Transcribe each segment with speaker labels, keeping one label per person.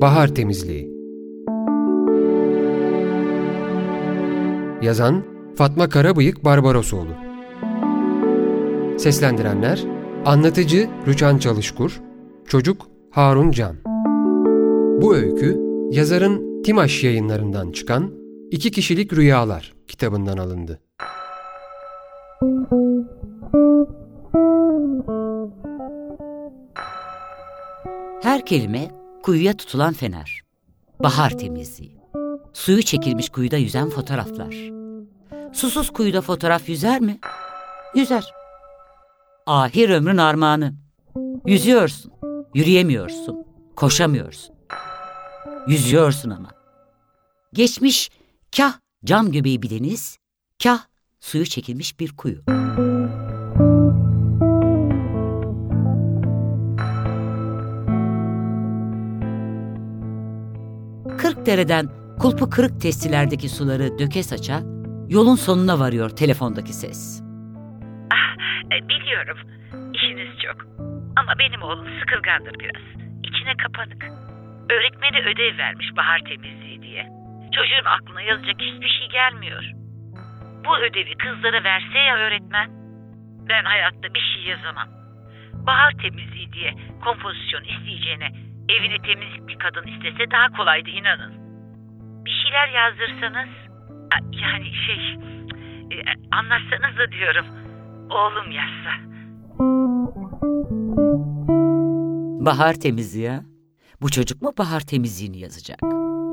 Speaker 1: Bahar Temizliği. Yazan Fatma Karabıyık Barbarosoğlu. Seslendirenler Anlatıcı Rüçhan Çalışkur Çocuk Harun Can. Bu öykü yazarın Timaş yayınlarından çıkan İki Kişilik Rüyalar kitabından alındı.
Speaker 2: Her kelime kuyuya tutulan fener. Bahar temizliği. Suyu çekilmiş kuyuda yüzen fotoğraflar. Susuz kuyuda fotoğraf yüzer mi? Yüzer. Ahir ömrün armağanı. Yüzüyorsun, yürüyemiyorsun, koşamıyorsun. Yüzüyorsun ama. Geçmiş kah cam göbeği bir deniz, kah suyu çekilmiş bir kuyu. Kırk dereden kulpu kırık testilerdeki suları döke saça, yolun sonuna varıyor telefondaki ses.
Speaker 3: E, Biliyorum. işiniz çok. Ama benim oğlum sıkılgandır biraz. İçine kapanık. Öğretmeni ödev vermiş bahar temizliği diye. Çocuğun aklına yazacak hiçbir şey gelmiyor. Bu ödevi kızlara verse ya öğretmen. Ben hayatta bir şey yazamam. Bahar temizliği diye kompozisyon isteyeceğine evine temizlik bir kadın istese daha kolaydı inanın. Bir şeyler yazdırsanız, yani şey, e, anlatsanız da diyorum. Oğlum yazsa.
Speaker 2: Bahar temizliği? Bu çocuk mu bahar temizliğini yazacak?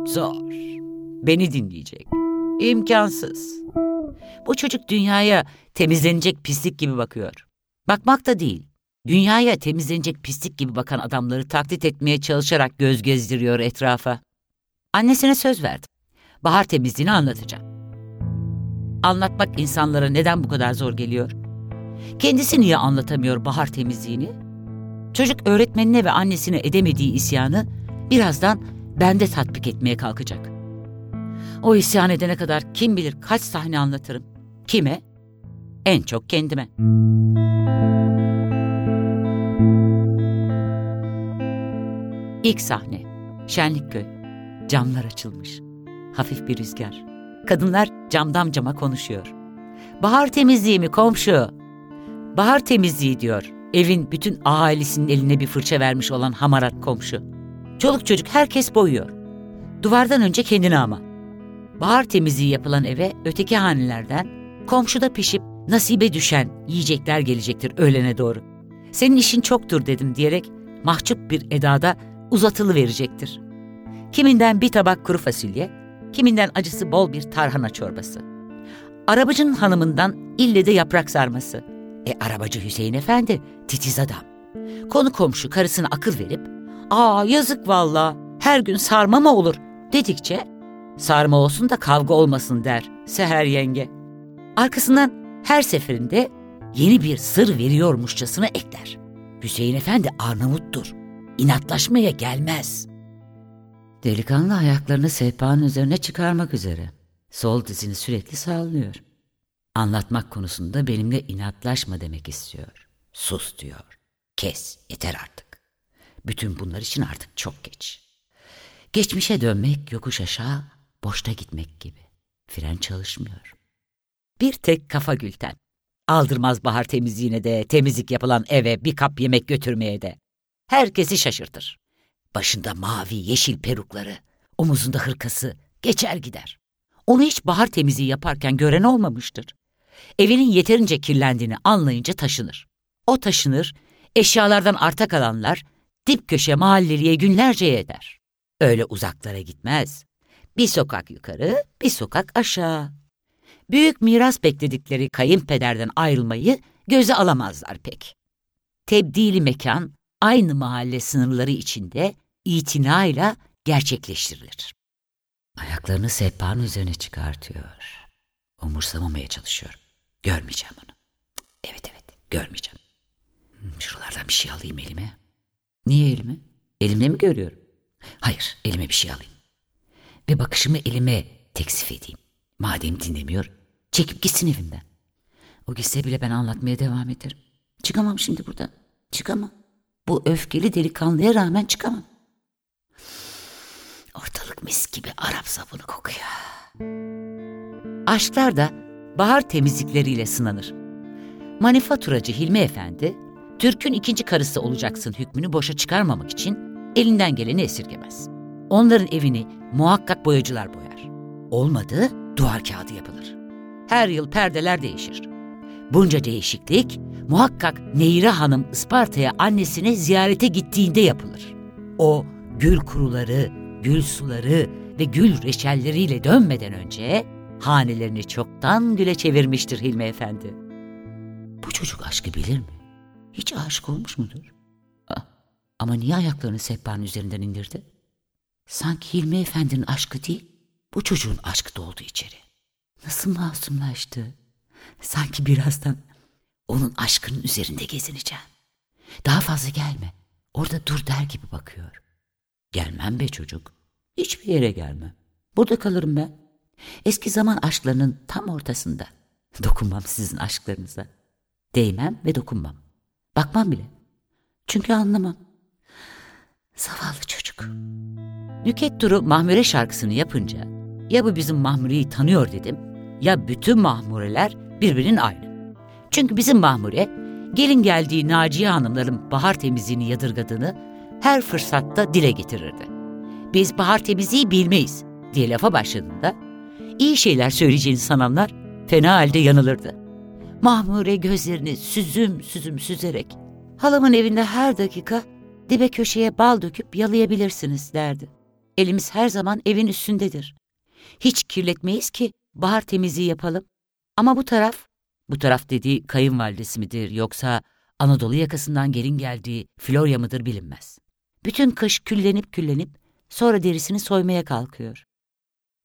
Speaker 2: Zor. Beni dinleyecek. İmkansız. Bu çocuk dünyaya temizlenecek pislik gibi bakıyor. Bakmak da değil. Dünyaya temizlenecek pislik gibi bakan adamları taklit etmeye çalışarak göz gezdiriyor etrafa. Annesine söz verdim. Bahar temizliğini anlatacağım. Anlatmak insanlara neden bu kadar zor geliyor? Kendisi niye anlatamıyor bahar temizliğini? Çocuk öğretmenine ve annesine edemediği isyanı birazdan bende tatbik etmeye kalkacak. O isyan edene kadar kim bilir kaç sahne anlatırım. Kime? En çok kendime. İlk sahne. Şenlikköy. Camlar açılmış. Hafif bir rüzgar. Kadınlar camdan cama konuşuyor. Bahar temizliği mi komşu? Bahar temizliği diyor. Evin bütün ahalisinin eline bir fırça vermiş olan hamarat komşu. Çoluk çocuk herkes boyuyor. Duvardan önce kendini ama. Bahar temizliği yapılan eve öteki hanelerden komşuda pişip nasibe düşen yiyecekler gelecektir öğlene doğru. Senin işin çoktur dedim diyerek mahcup bir edada uzatılı verecektir. Kiminden bir tabak kuru fasulye, kiminden acısı bol bir tarhana çorbası. Arabacının hanımından ille de yaprak sarması. E arabacı Hüseyin Efendi titiz adam. Konu komşu karısına akıl verip ''Aa yazık valla her gün sarma mı olur?'' dedikçe ''Sarma olsun da kavga olmasın'' der Seher yenge. Arkasından her seferinde yeni bir sır veriyormuşçasına ekler. Hüseyin Efendi Arnavuttur. İnatlaşmaya gelmez. Delikanlı ayaklarını sehpanın üzerine çıkarmak üzere. Sol dizini sürekli sallıyor. Anlatmak konusunda benimle inatlaşma demek istiyor. Sus diyor. Kes, yeter artık. Bütün bunlar için artık çok geç. Geçmişe dönmek yokuş aşağı, boşta gitmek gibi. Fren çalışmıyor. Bir tek kafa Gülten. Aldırmaz bahar temizliğine de, temizlik yapılan eve bir kap yemek götürmeye de. Herkesi şaşırtır. Başında mavi, yeşil perukları, omuzunda hırkası, geçer gider. Onu hiç bahar temizliği yaparken gören olmamıştır. Evinin yeterince kirlendiğini anlayınca taşınır. O taşınır, eşyalardan arta kalanlar dip köşe mahalleliye günlerce eder. Öyle uzaklara gitmez. Bir sokak yukarı, bir sokak aşağı. Büyük miras bekledikleri kayınpederden ayrılmayı göze alamazlar pek. Tebdili mekan aynı mahalle sınırları içinde itinayla gerçekleştirilir. Ayaklarını sehpanın üzerine çıkartıyor. Umursamamaya çalışıyorum. Görmeyeceğim onu. Evet evet görmeyeceğim. Hmm, Şuralardan bir şey alayım elime. Niye elime? Elimle mi görüyorum? Hayır elime bir şey alayım. Ve bakışımı elime teksif edeyim. Madem dinlemiyor çekip gitsin evimden. O gitse bile ben anlatmaya devam ederim. Çıkamam şimdi buradan. Çıkamam. Bu öfkeli delikanlıya rağmen çıkamam. mis gibi Arap sabunu kokuyor. Aşklar da bahar temizlikleriyle sınanır. Manifaturacı Hilmi Efendi, Türk'ün ikinci karısı olacaksın hükmünü boşa çıkarmamak için elinden geleni esirgemez. Onların evini muhakkak boyacılar boyar. Olmadı duvar kağıdı yapılır. Her yıl perdeler değişir. Bunca değişiklik muhakkak Neyre Hanım Isparta'ya annesine ziyarete gittiğinde yapılır. O gül kuruları, gül suları ve gül reçelleriyle dönmeden önce hanelerini çoktan güle çevirmiştir Hilmi Efendi. Bu çocuk aşkı bilir mi? Hiç aşık olmuş mudur? Ah, ama niye ayaklarını sehpanın üzerinden indirdi? Sanki Hilmi Efendi'nin aşkı değil, bu çocuğun aşkı doldu içeri. Nasıl masumlaştı? Sanki birazdan onun aşkının üzerinde gezineceğim. Daha fazla gelme. Orada dur der gibi bakıyor. Gelmem be çocuk. Hiçbir yere gelmem. Burada kalırım ben. Eski zaman aşklarının tam ortasında. Dokunmam sizin aşklarınıza. Değmem ve dokunmam. Bakmam bile. Çünkü anlamam. Zavallı çocuk. Nüket Duru Mahmure şarkısını yapınca ya bu bizim Mahmure'yi tanıyor dedim ya bütün Mahmureler birbirinin aynı. Çünkü bizim Mahmure gelin geldiği Naciye Hanımların bahar temizliğini yadırgadığını her fırsatta dile getirirdi. Biz bahar temizliği bilmeyiz diye lafa başladığında iyi şeyler söyleyeceğini sananlar fena halde yanılırdı. Mahmure gözlerini süzüm süzüm süzerek halamın evinde her dakika dibe köşeye bal döküp yalayabilirsiniz derdi. Elimiz her zaman evin üstündedir. Hiç kirletmeyiz ki bahar temizliği yapalım. Ama bu taraf, bu taraf dediği kayınvalidesi midir yoksa Anadolu yakasından gelin geldiği Florya mıdır bilinmez. Bütün kış küllenip küllenip sonra derisini soymaya kalkıyor.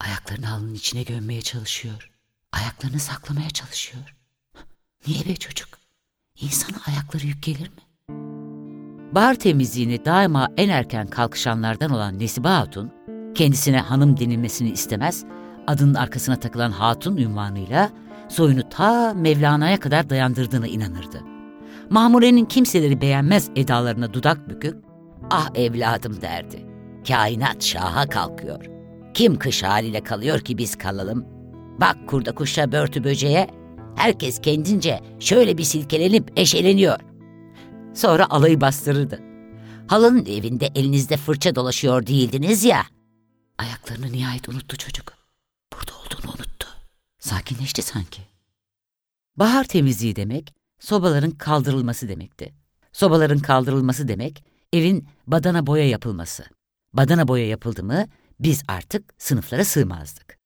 Speaker 2: Ayaklarını halının içine gömmeye çalışıyor. Ayaklarını saklamaya çalışıyor. Niye be çocuk? İnsana ayakları yük gelir mi? Bahar temizliğini daima en erken kalkışanlardan olan Nesibe Hatun, kendisine hanım denilmesini istemez, adının arkasına takılan hatun ünvanıyla soyunu ta Mevlana'ya kadar dayandırdığına inanırdı. Mahmure'nin kimseleri beğenmez edalarına dudak büküp, ah evladım derdi. Kainat şaha kalkıyor. Kim kış haliyle kalıyor ki biz kalalım? Bak kurda kuşa börtü böceğe, herkes kendince şöyle bir silkelenip eşeleniyor. Sonra alayı bastırırdı. Halanın evinde elinizde fırça dolaşıyor değildiniz ya. Ayaklarını nihayet unuttu çocuk. Sakinleşti sanki. Bahar temizliği demek, sobaların kaldırılması demekti. Sobaların kaldırılması demek, evin badana boya yapılması. Badana boya yapıldı mı, biz artık sınıflara sığmazdık.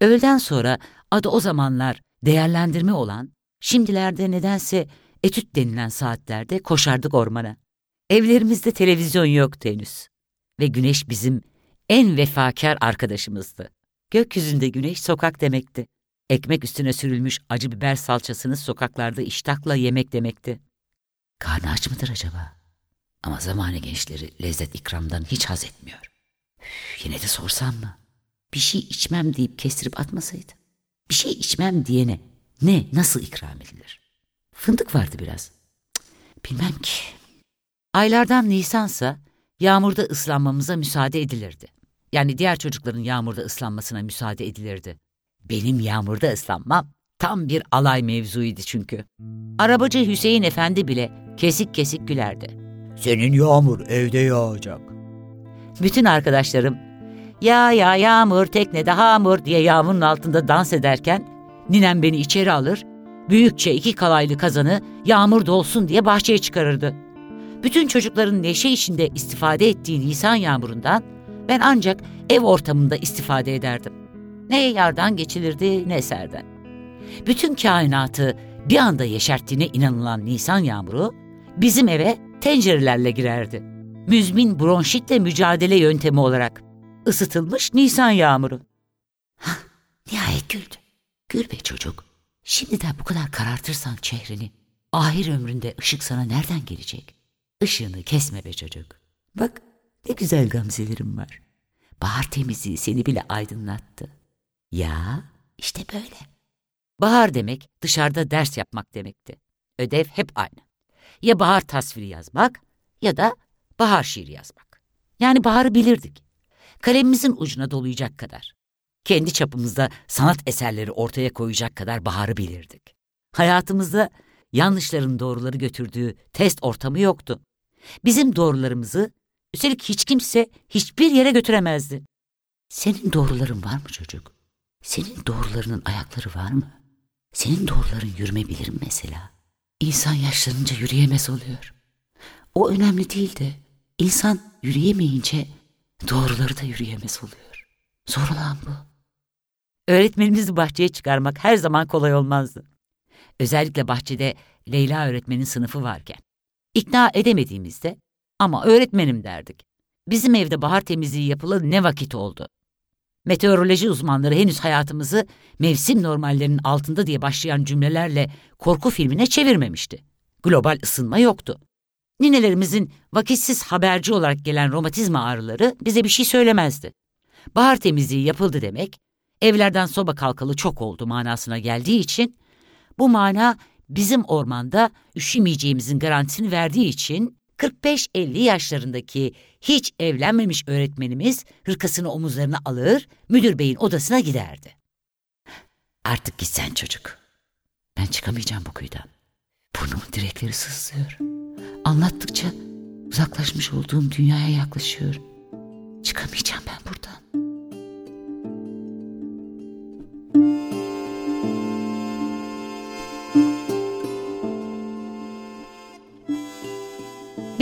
Speaker 2: Öğleden sonra adı o zamanlar değerlendirme olan, şimdilerde nedense etüt denilen saatlerde koşardık ormana. Evlerimizde televizyon yoktu henüz. Ve güneş bizim en vefakar arkadaşımızdı. Gökyüzünde güneş sokak demekti. Ekmek üstüne sürülmüş acı biber salçasını sokaklarda iştahla yemek demekti. Karnı aç mıdır acaba? Ama zamane gençleri lezzet ikramdan hiç haz etmiyor. Üf, yine de sorsam mı? Bir şey içmem deyip kestirip atmasaydı. Bir şey içmem diyene ne, nasıl ikram edilir? Fındık vardı biraz. Cık, bilmem ki. Aylardan Nisansa yağmurda ıslanmamıza müsaade edilirdi. Yani diğer çocukların yağmurda ıslanmasına müsaade edilirdi. Benim yağmurda ıslanmam tam bir alay mevzuydu çünkü. Arabacı Hüseyin Efendi bile kesik kesik gülerdi. Senin yağmur evde yağacak. Bütün arkadaşlarım ya ya yağmur teknede hamur diye yağmurun altında dans ederken ninem beni içeri alır, büyükçe iki kalaylı kazanı yağmur dolsun diye bahçeye çıkarırdı. Bütün çocukların neşe içinde istifade ettiği Nisan yağmurundan ben ancak ev ortamında istifade ederdim. Ne yardan geçilirdi ne serden. Bütün kainatı bir anda yeşerttiğine inanılan Nisan yağmuru bizim eve tencerelerle girerdi. Müzmin bronşitle mücadele yöntemi olarak ısıtılmış Nisan yağmuru. Hah, nihayet güldü. Gül be çocuk. Şimdiden bu kadar karartırsan çehrini, ahir ömründe ışık sana nereden gelecek? Işığını kesme be çocuk. Bak ne güzel gamzelerim var. Bahar temizliği seni bile aydınlattı. Ya işte böyle. Bahar demek dışarıda ders yapmak demekti. Ödev hep aynı. Ya bahar tasviri yazmak ya da bahar şiiri yazmak. Yani baharı bilirdik. Kalemimizin ucuna dolayacak kadar. Kendi çapımızda sanat eserleri ortaya koyacak kadar baharı bilirdik. Hayatımızda yanlışların doğruları götürdüğü test ortamı yoktu. Bizim doğrularımızı üstelik hiç kimse hiçbir yere götüremezdi. Senin doğruların var mı çocuk? Senin doğrularının ayakları var mı? Senin doğruların yürüme bilir mi mesela? İnsan yaşlanınca yürüyemez oluyor. O önemli değil de insan yürüyemeyince doğruları da yürüyemez oluyor. Zor olan bu. Öğretmenimizi bahçeye çıkarmak her zaman kolay olmazdı. Özellikle bahçede Leyla öğretmenin sınıfı varken. İkna edemediğimizde ama öğretmenim derdik. Bizim evde bahar temizliği yapılalı ne vakit oldu? Meteoroloji uzmanları henüz hayatımızı mevsim normallerinin altında diye başlayan cümlelerle korku filmine çevirmemişti. Global ısınma yoktu. Ninelerimizin vakitsiz haberci olarak gelen romatizma ağrıları bize bir şey söylemezdi. Bahar temizliği yapıldı demek, evlerden soba kalkalı çok oldu manasına geldiği için, bu mana bizim ormanda üşümeyeceğimizin garantisini verdiği için 45-50 yaşlarındaki hiç evlenmemiş öğretmenimiz hırkasını omuzlarına alır, müdür beyin odasına giderdi. Artık gitsen çocuk. Ben çıkamayacağım bu kuyudan. Burnumun direkleri sızlıyor. Anlattıkça uzaklaşmış olduğum dünyaya yaklaşıyorum. Çıkamayacağım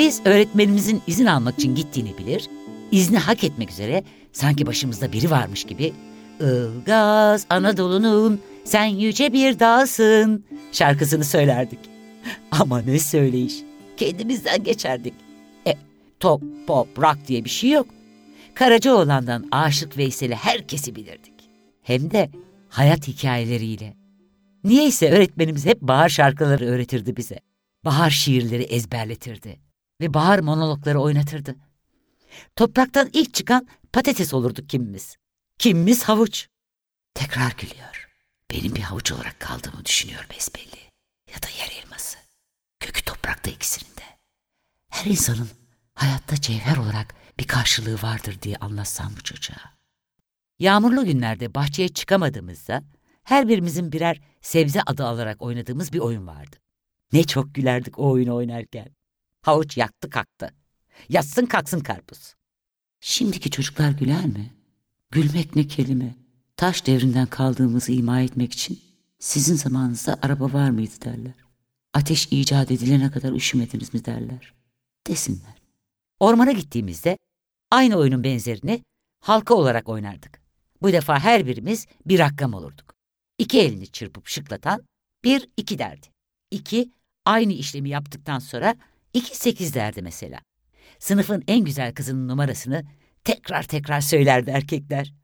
Speaker 2: Biz öğretmenimizin izin almak için gittiğini bilir, izni hak etmek üzere sanki başımızda biri varmış gibi Ilgaz Anadolu'nun sen yüce bir dağsın şarkısını söylerdik. Ama ne söyleyiş. Kendimizden geçerdik. E, top, pop, rock diye bir şey yok. Karacaoğlan'dan Aşık Veysel'i herkesi bilirdik. Hem de hayat hikayeleriyle. Niyeyse öğretmenimiz hep bahar şarkıları öğretirdi bize. Bahar şiirleri ezberletirdi ve bahar monologları oynatırdı. Topraktan ilk çıkan patates olurduk kimimiz. Kimimiz havuç. Tekrar gülüyor. Benim bir havuç olarak kaldığımı düşünüyor besbelli. Ya da yer elması. Kökü toprakta ikisinin. Her insanın hayatta cevher olarak bir karşılığı vardır diye anlatsam bu çocuğa. Yağmurlu günlerde bahçeye çıkamadığımızda her birimizin birer sebze adı alarak oynadığımız bir oyun vardı. Ne çok gülerdik o oyunu oynarken. Havuç yaktı kalktı. Yatsın kalksın karpuz. Şimdiki çocuklar güler mi? Gülmek ne kelime. Taş devrinden kaldığımızı ima etmek için sizin zamanınızda araba var mıydı derler. Ateş icat edilene kadar üşümediniz mi derler. Desinler. Ormana gittiğimizde aynı oyunun benzerini halka olarak oynardık. Bu defa her birimiz bir rakam olurduk. İki elini çırpıp şıklatan bir iki derdi. İki aynı işlemi yaptıktan sonra iki sekiz derdi mesela. Sınıfın en güzel kızının numarasını tekrar tekrar söylerdi erkekler.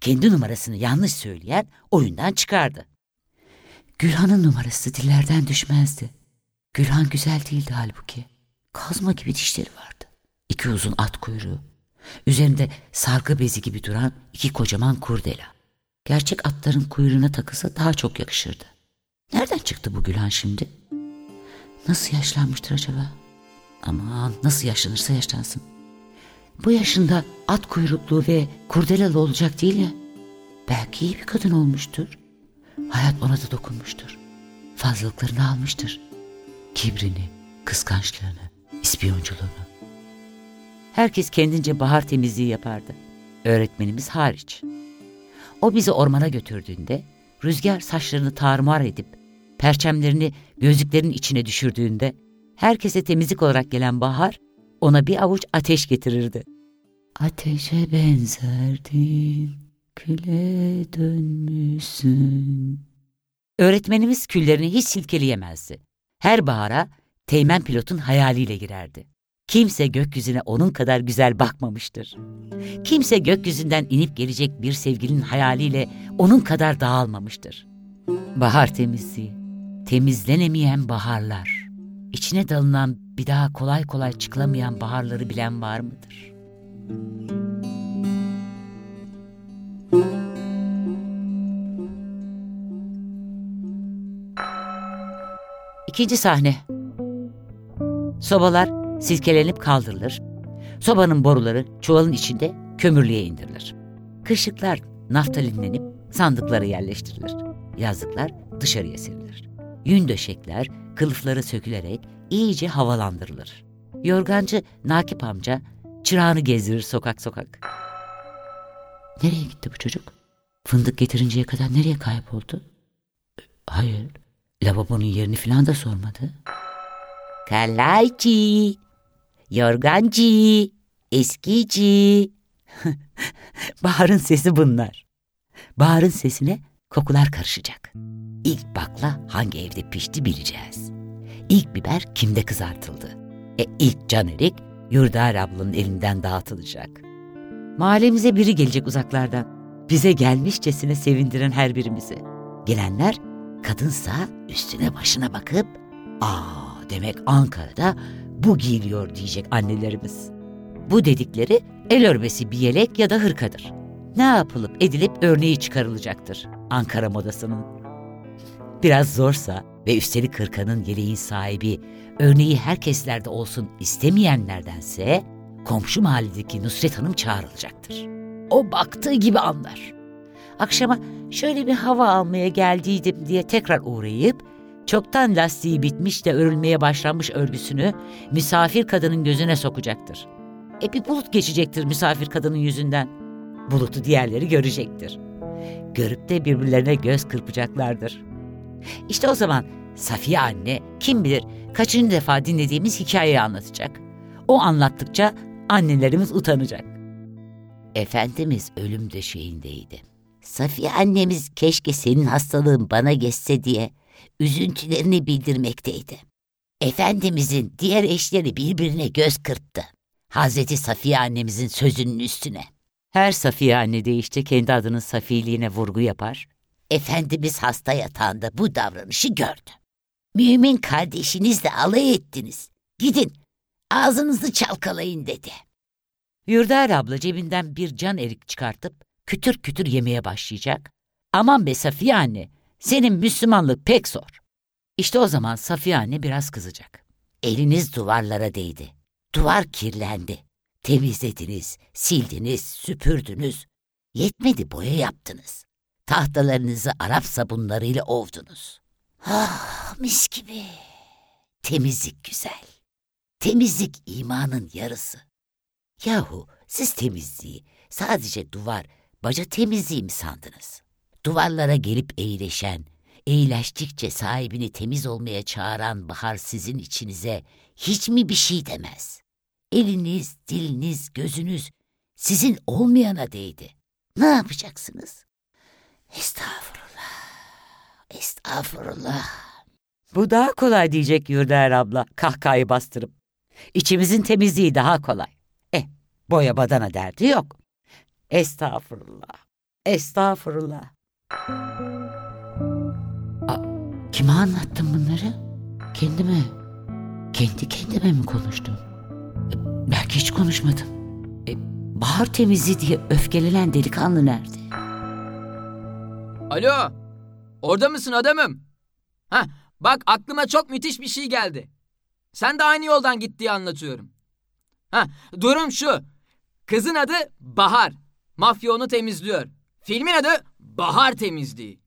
Speaker 2: Kendi numarasını yanlış söyleyen oyundan çıkardı. Gülhan'ın numarası dillerden düşmezdi. Gülhan güzel değildi halbuki. Kazma gibi dişleri vardı. İki uzun at kuyruğu. Üzerinde sargı bezi gibi duran iki kocaman kurdela. Gerçek atların kuyruğuna takılsa daha çok yakışırdı. Nereden çıktı bu Gülhan şimdi? Nasıl yaşlanmıştır acaba? Aman nasıl yaşlanırsa yaşlansın. Bu yaşında at kuyruklu ve kurdelalı olacak değil ya. Belki iyi bir kadın olmuştur. Hayat ona da dokunmuştur. Fazlalıklarını almıştır. Kibrini, kıskançlığını, ispiyonculuğunu. Herkes kendince bahar temizliği yapardı. Öğretmenimiz hariç. O bizi ormana götürdüğünde rüzgar saçlarını tarumar edip perçemlerini gözlüklerin içine düşürdüğünde herkese temizlik olarak gelen bahar ona bir avuç ateş getirirdi. Ateşe benzerdin, küle dönmüşsün. Öğretmenimiz küllerini hiç silkeleyemezdi. Her bahara Teğmen pilotun hayaliyle girerdi. Kimse gökyüzüne onun kadar güzel bakmamıştır. Kimse gökyüzünden inip gelecek bir sevgilinin hayaliyle onun kadar dağılmamıştır. Bahar temizliği, temizlenemeyen baharlar, içine dalınan bir daha kolay kolay çıkılamayan baharları bilen var mıdır? İkinci sahne. Sobalar silkelenip kaldırılır. Sobanın boruları çuvalın içinde kömürlüğe indirilir. Kışlıklar naftalinlenip sandıklara yerleştirilir. Yazlıklar dışarıya serilir. Yün döşekler kılıfları sökülerek iyice havalandırılır. Yorgancı Nakip amca çırağını gezdirir sokak sokak. Nereye gitti bu çocuk? Fındık getirinceye kadar nereye kayboldu? Hayır, lavabonun yerini falan da sormadı. Kalaycı, yorgancı, eskici. Bahar'ın sesi bunlar. Bahar'ın sesine kokular karışacak. İlk bakla hangi evde pişti bileceğiz. İlk biber kimde kızartıldı? E ilk can erik Yurdar ablanın elinden dağıtılacak. Mahallemize biri gelecek uzaklardan. Bize gelmişçesine sevindiren her birimizi. Gelenler kadınsa üstüne başına bakıp ''Aa demek Ankara'da bu giyiliyor'' diyecek annelerimiz. Bu dedikleri el örmesi bir yelek ya da hırkadır. Ne yapılıp edilip örneği çıkarılacaktır Ankara modasının. Biraz zorsa ve üstelik hırkanın yeleğin sahibi örneği herkeslerde olsun istemeyenlerdense komşu mahalledeki Nusret Hanım çağrılacaktır. O baktığı gibi anlar. Akşama şöyle bir hava almaya geldiydim diye tekrar uğrayıp çoktan lastiği bitmiş de örülmeye başlanmış örgüsünü misafir kadının gözüne sokacaktır. E bir bulut geçecektir misafir kadının yüzünden. Bulutu diğerleri görecektir. Görüp de birbirlerine göz kırpacaklardır. İşte o zaman Safiye anne kim bilir kaçıncı defa dinlediğimiz hikayeyi anlatacak. O anlattıkça annelerimiz utanacak. Efendimiz ölüm döşeğindeydi. Safiye annemiz keşke senin hastalığın bana geçse diye üzüntülerini bildirmekteydi. Efendimizin diğer eşleri birbirine göz kırptı. Hazreti Safiye annemizin sözünün üstüne. Her Safiye anne de işte kendi adının safiliğine vurgu yapar. Efendimiz hasta yatağında bu davranışı gördü. Mümin kardeşinizle alay ettiniz. Gidin, ağzınızı çalkalayın dedi. Yurdar abla cebinden bir can erik çıkartıp kütür kütür yemeye başlayacak. Aman be Safiye anne, senin Müslümanlık pek zor. İşte o zaman Safiye anne biraz kızacak. Eliniz duvarlara değdi. Duvar kirlendi. Temizlediniz, sildiniz, süpürdünüz. Yetmedi boya yaptınız. Tahtalarınızı Arap sabunlarıyla ovdunuz. Ah mis gibi. Temizlik güzel. Temizlik imanın yarısı. Yahu siz temizliği sadece duvar, baca temizliği mi sandınız? Duvarlara gelip eğileşen, eğileştikçe sahibini temiz olmaya çağıran bahar sizin içinize hiç mi bir şey demez? Eliniz, diliniz, gözünüz sizin olmayana değdi. Ne yapacaksınız? Estağfurullah, estağfurullah. Bu daha kolay diyecek Yurdaer abla kahkahayı bastırıp. İçimizin temizliği daha kolay. Eh, boya badana derdi yok. Estağfurullah, estağfurullah. A, kime anlattım bunları? Kendime. Kendi kendime mi konuştum? E, belki hiç konuşmadım. E, bahar temizliği diye öfkelenen delikanlı nerede?
Speaker 4: Alo. Orada mısın adamım? Ha, bak aklıma çok müthiş bir şey geldi. Sen de aynı yoldan git diye anlatıyorum. Ha, durum şu. Kızın adı Bahar. Mafya onu temizliyor. Filmin adı Bahar Temizliği.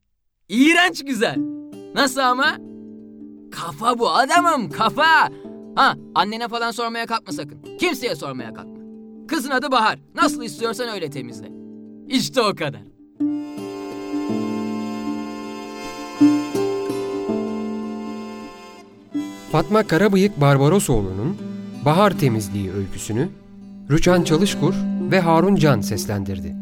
Speaker 4: İğrenç güzel. Nasıl ama? Kafa bu adamım kafa. Ha annene falan sormaya kalkma sakın. Kimseye sormaya kalkma. Kızın adı Bahar. Nasıl istiyorsan öyle temizle. İşte o kadar.
Speaker 1: Fatma Karabıyık Barbarosoğlu'nun Bahar Temizliği öyküsünü Rüçhan Çalışkur ve Harun Can seslendirdi.